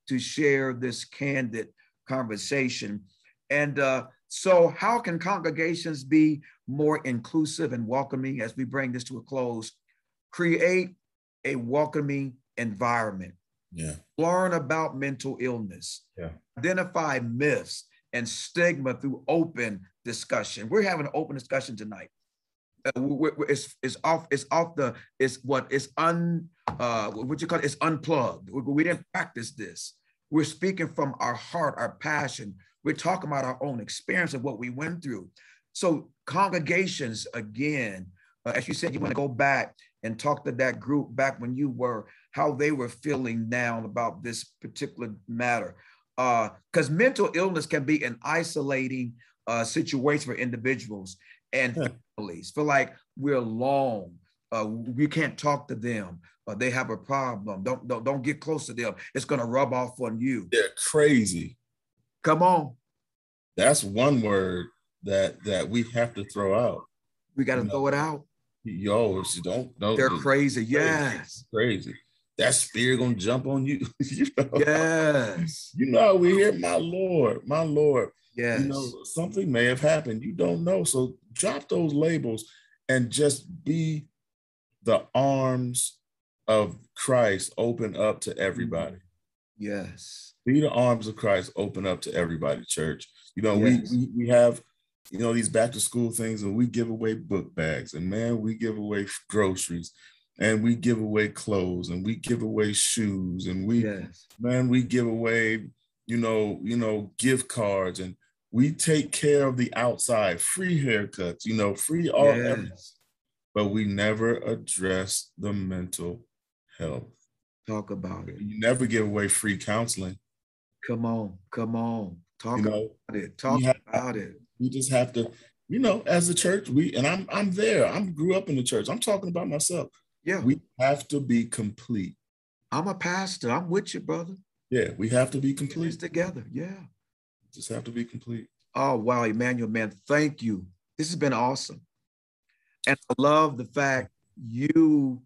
to share this candid conversation. And uh, so, how can congregations be more inclusive and welcoming as we bring this to a close? Create a welcoming environment. Yeah. Learn about mental illness. Yeah. Identify myths and stigma through open discussion. We're having an open discussion tonight. Uh, we're, we're, it's, it's off it's off the it's what it's un uh what you call it, it's unplugged. We, we didn't practice this. We're speaking from our heart, our passion. We're talking about our own experience of what we went through. So congregations, again, uh, as you said, you want to go back and talk to that group back when you were, how they were feeling now about this particular matter. Because uh, mental illness can be an isolating uh, situation for individuals and families. Feel like we're alone. Uh, we can't talk to them. They have a problem. Don't, don't don't get close to them. It's gonna rub off on you. They're crazy. Come on. That's one word that that we have to throw out. We got to throw it out. Yo, don't don't. They're crazy. Yes. Crazy. That spirit gonna jump on you. you know? Yes. You know we hear my Lord, my Lord. Yes. You know something may have happened. You don't know. So drop those labels and just be the arms of Christ open up to everybody. Mm-hmm. Yes. Be the arms of Christ open up to everybody, church. You know, yes. we, we have you know, these back to school things, and we give away book bags, and man, we give away groceries, and we give away clothes, and we give away shoes, and we, yes. man, we give away, you know, you know, gift cards, and we take care of the outside, free haircuts, you know, free all, yes. but we never address the mental health. Talk about it. You never give away free counseling. Come on, come on, talk you know, about it. Talk have, about it we just have to, you know, as a church, we and I'm I'm there. I'm grew up in the church. I'm talking about myself. Yeah. We have to be complete. I'm a pastor. I'm with you, brother. Yeah, we have to be complete. together. Yeah. Just have to be complete. Oh, wow, Emmanuel, man. Thank you. This has been awesome. And I love the fact you,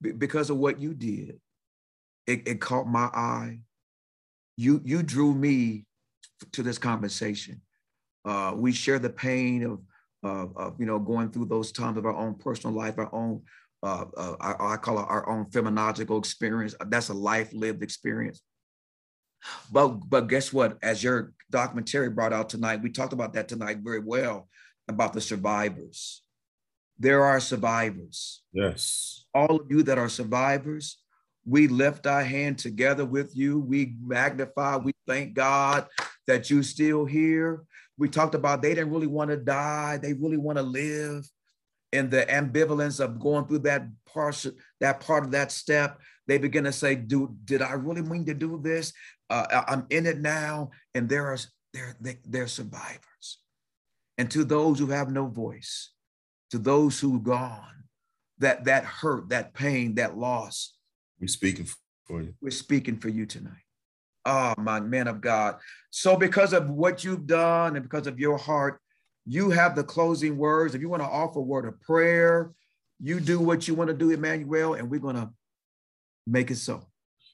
because of what you did, it, it caught my eye. You you drew me to this conversation Uh, we share the pain of, of, of, you know, going through those times of our own personal life, our own, uh, uh, I, I call it our own phenomenological experience. That's a life lived experience. But but guess what? As your documentary brought out tonight, we talked about that tonight very well about the survivors. There are survivors. Yes. All of you that are survivors, we lift our hand together with you. We magnify, we thank God that you still here. We talked about they didn't really want to die, they really want to live. And the ambivalence of going through that part, that part of that step, they begin to say, "Do did I really mean to do this? Uh, I'm in it now." And there are there they're survivors. And to those who have no voice, to those who've gone, that that hurt, that pain, that loss, we're speaking for you. We're speaking for you tonight. Oh, my man of God. So, because of what you've done and because of your heart, you have the closing words. If you want to offer a word of prayer, you do what you want to do, Emmanuel, and we're going to make it so.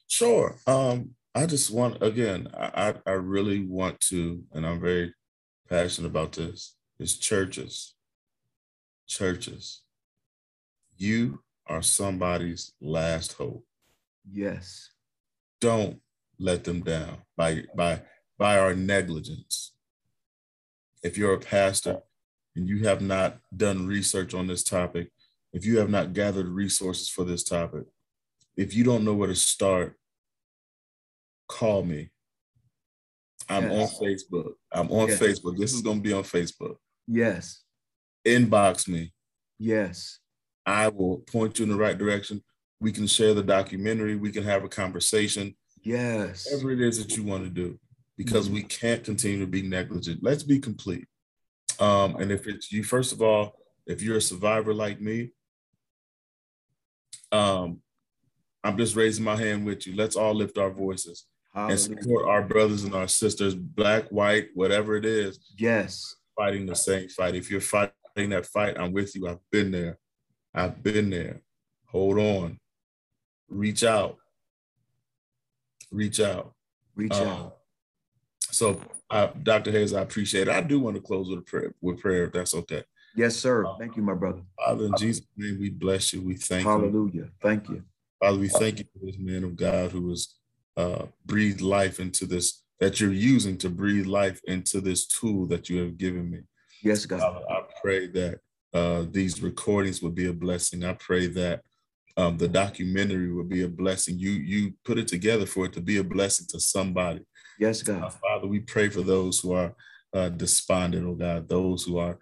Sure. Um, I just want, again, I, I really want to, and I'm very passionate about this, is churches. Churches. You are somebody's last hope. Yes. Don't let them down by by by our negligence. If you're a pastor and you have not done research on this topic, if you have not gathered resources for this topic, if you don't know where to start, call me. I'm yes. on Facebook. I'm on yes. Facebook. This is going to be on Facebook. Yes. Inbox me. Yes. I will point you in the right direction. We can share the documentary. We can have a conversation. Yes. Whatever it is that you want to do, because we can't continue to be negligent. Let's be complete. Um, and if it's you, first of all, if you're a survivor like me, um, I'm just raising my hand with you. Let's all lift our voices Hallelujah. and support our brothers and our sisters, black, white, whatever it is. Yes. Fighting the same fight. If you're fighting that fight, I'm with you. I've been there. I've been there. Hold on reach out. Reach out. Reach um, out. So, uh, Dr. Hayes, I appreciate it. I do want to close with a prayer. With prayer, if that's okay. Yes, sir. Um, thank you, my brother. Father, in Jesus' name, we bless you. We thank Hallelujah. you. Hallelujah. Thank you. Father, we thank you for this man of God who has uh, breathed life into this, that you're using to breathe life into this tool that you have given me. Yes, God. Father, I pray that uh, these recordings would be a blessing. I pray that um, the documentary will be a blessing. You you put it together for it to be a blessing to somebody. Yes, God. Uh, Father, we pray for those who are uh, despondent, oh God, those who are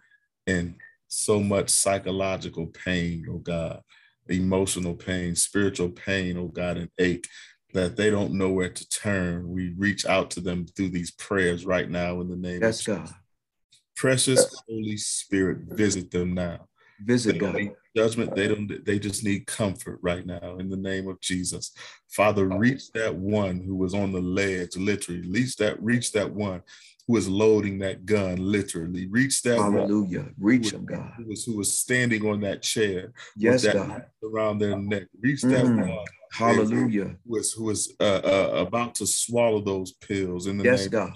in so much psychological pain, oh God, emotional pain, spiritual pain, oh God, and ache that they don't know where to turn. We reach out to them through these prayers right now in the name yes, of God. Precious Holy Spirit, visit them now. Visit them. judgment. They don't, they just need comfort right now in the name of Jesus. Father, reach that one who was on the ledge, literally. Reach that, reach that one who is loading that gun, literally. Reach that Hallelujah. Reach him, God. Who was, who was standing on that chair. Yes, God. Around their neck. Reach that mm. one. Hallelujah. Who was, who was uh, uh, about to swallow those pills in the yes, name God.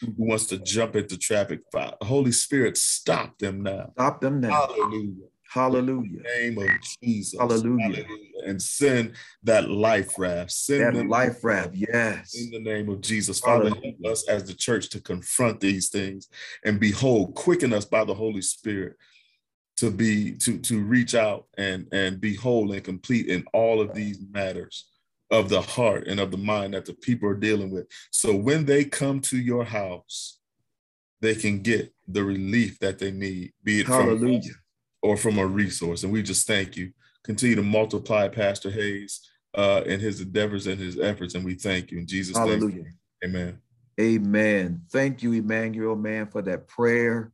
Who wants to jump into traffic? Holy Spirit, stop them now. Stop them now. Hallelujah. Hallelujah. name of Jesus. Hallelujah. Hallelujah. And send that life raft. Send that life raft. Yes. In the name of Jesus. Father, help us as the church to confront these things and behold, quicken us by the Holy Spirit to be to to reach out and and be whole and complete in all of these matters of the heart and of the mind that the people are dealing with. So when they come to your house, they can get the relief that they need, be it Hallelujah. from or from a resource. And we just thank you. Continue to multiply Pastor Hayes uh, in his endeavors and his efforts. And we thank you in Jesus' Hallelujah. name. Amen. Amen. Thank you, Emmanuel, man, for that prayer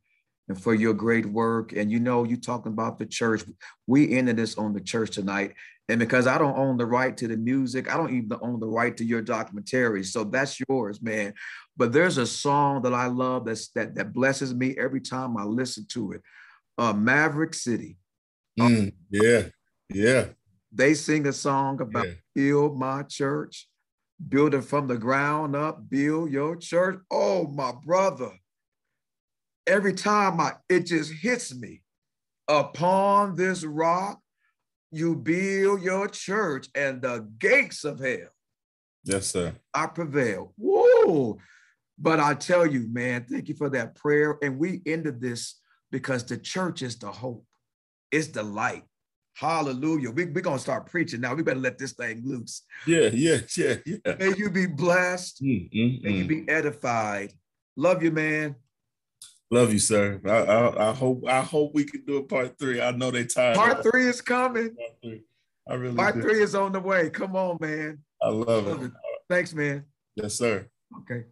and for your great work. And you know, you talking about the church. We ended this on the church tonight. And because I don't own the right to the music, I don't even own the right to your documentary. So that's yours, man. But there's a song that I love that's that that blesses me every time I listen to it uh, Maverick City. Mm, yeah, yeah. They sing a song about yeah. build my church, build it from the ground up, build your church. Oh, my brother. Every time I it just hits me. Upon this rock, you build your church, and the gates of hell. Yes, sir. I prevail. Whoa. But I tell you, man, thank you for that prayer. And we ended this because the church is the hope, it's the light. Hallelujah. We, we're going to start preaching now. We better let this thing loose. Yeah, yeah, yeah, yeah. May you be blessed. Mm, mm, May you mm. be edified. Love you, man. Love you, sir. I, I, I hope I hope we can do a part three. I know they tired. Part three is coming. Part three. I really Part do. three is on the way. Come on, man. I love Love it. it. Thanks, man. Yes, sir. Okay.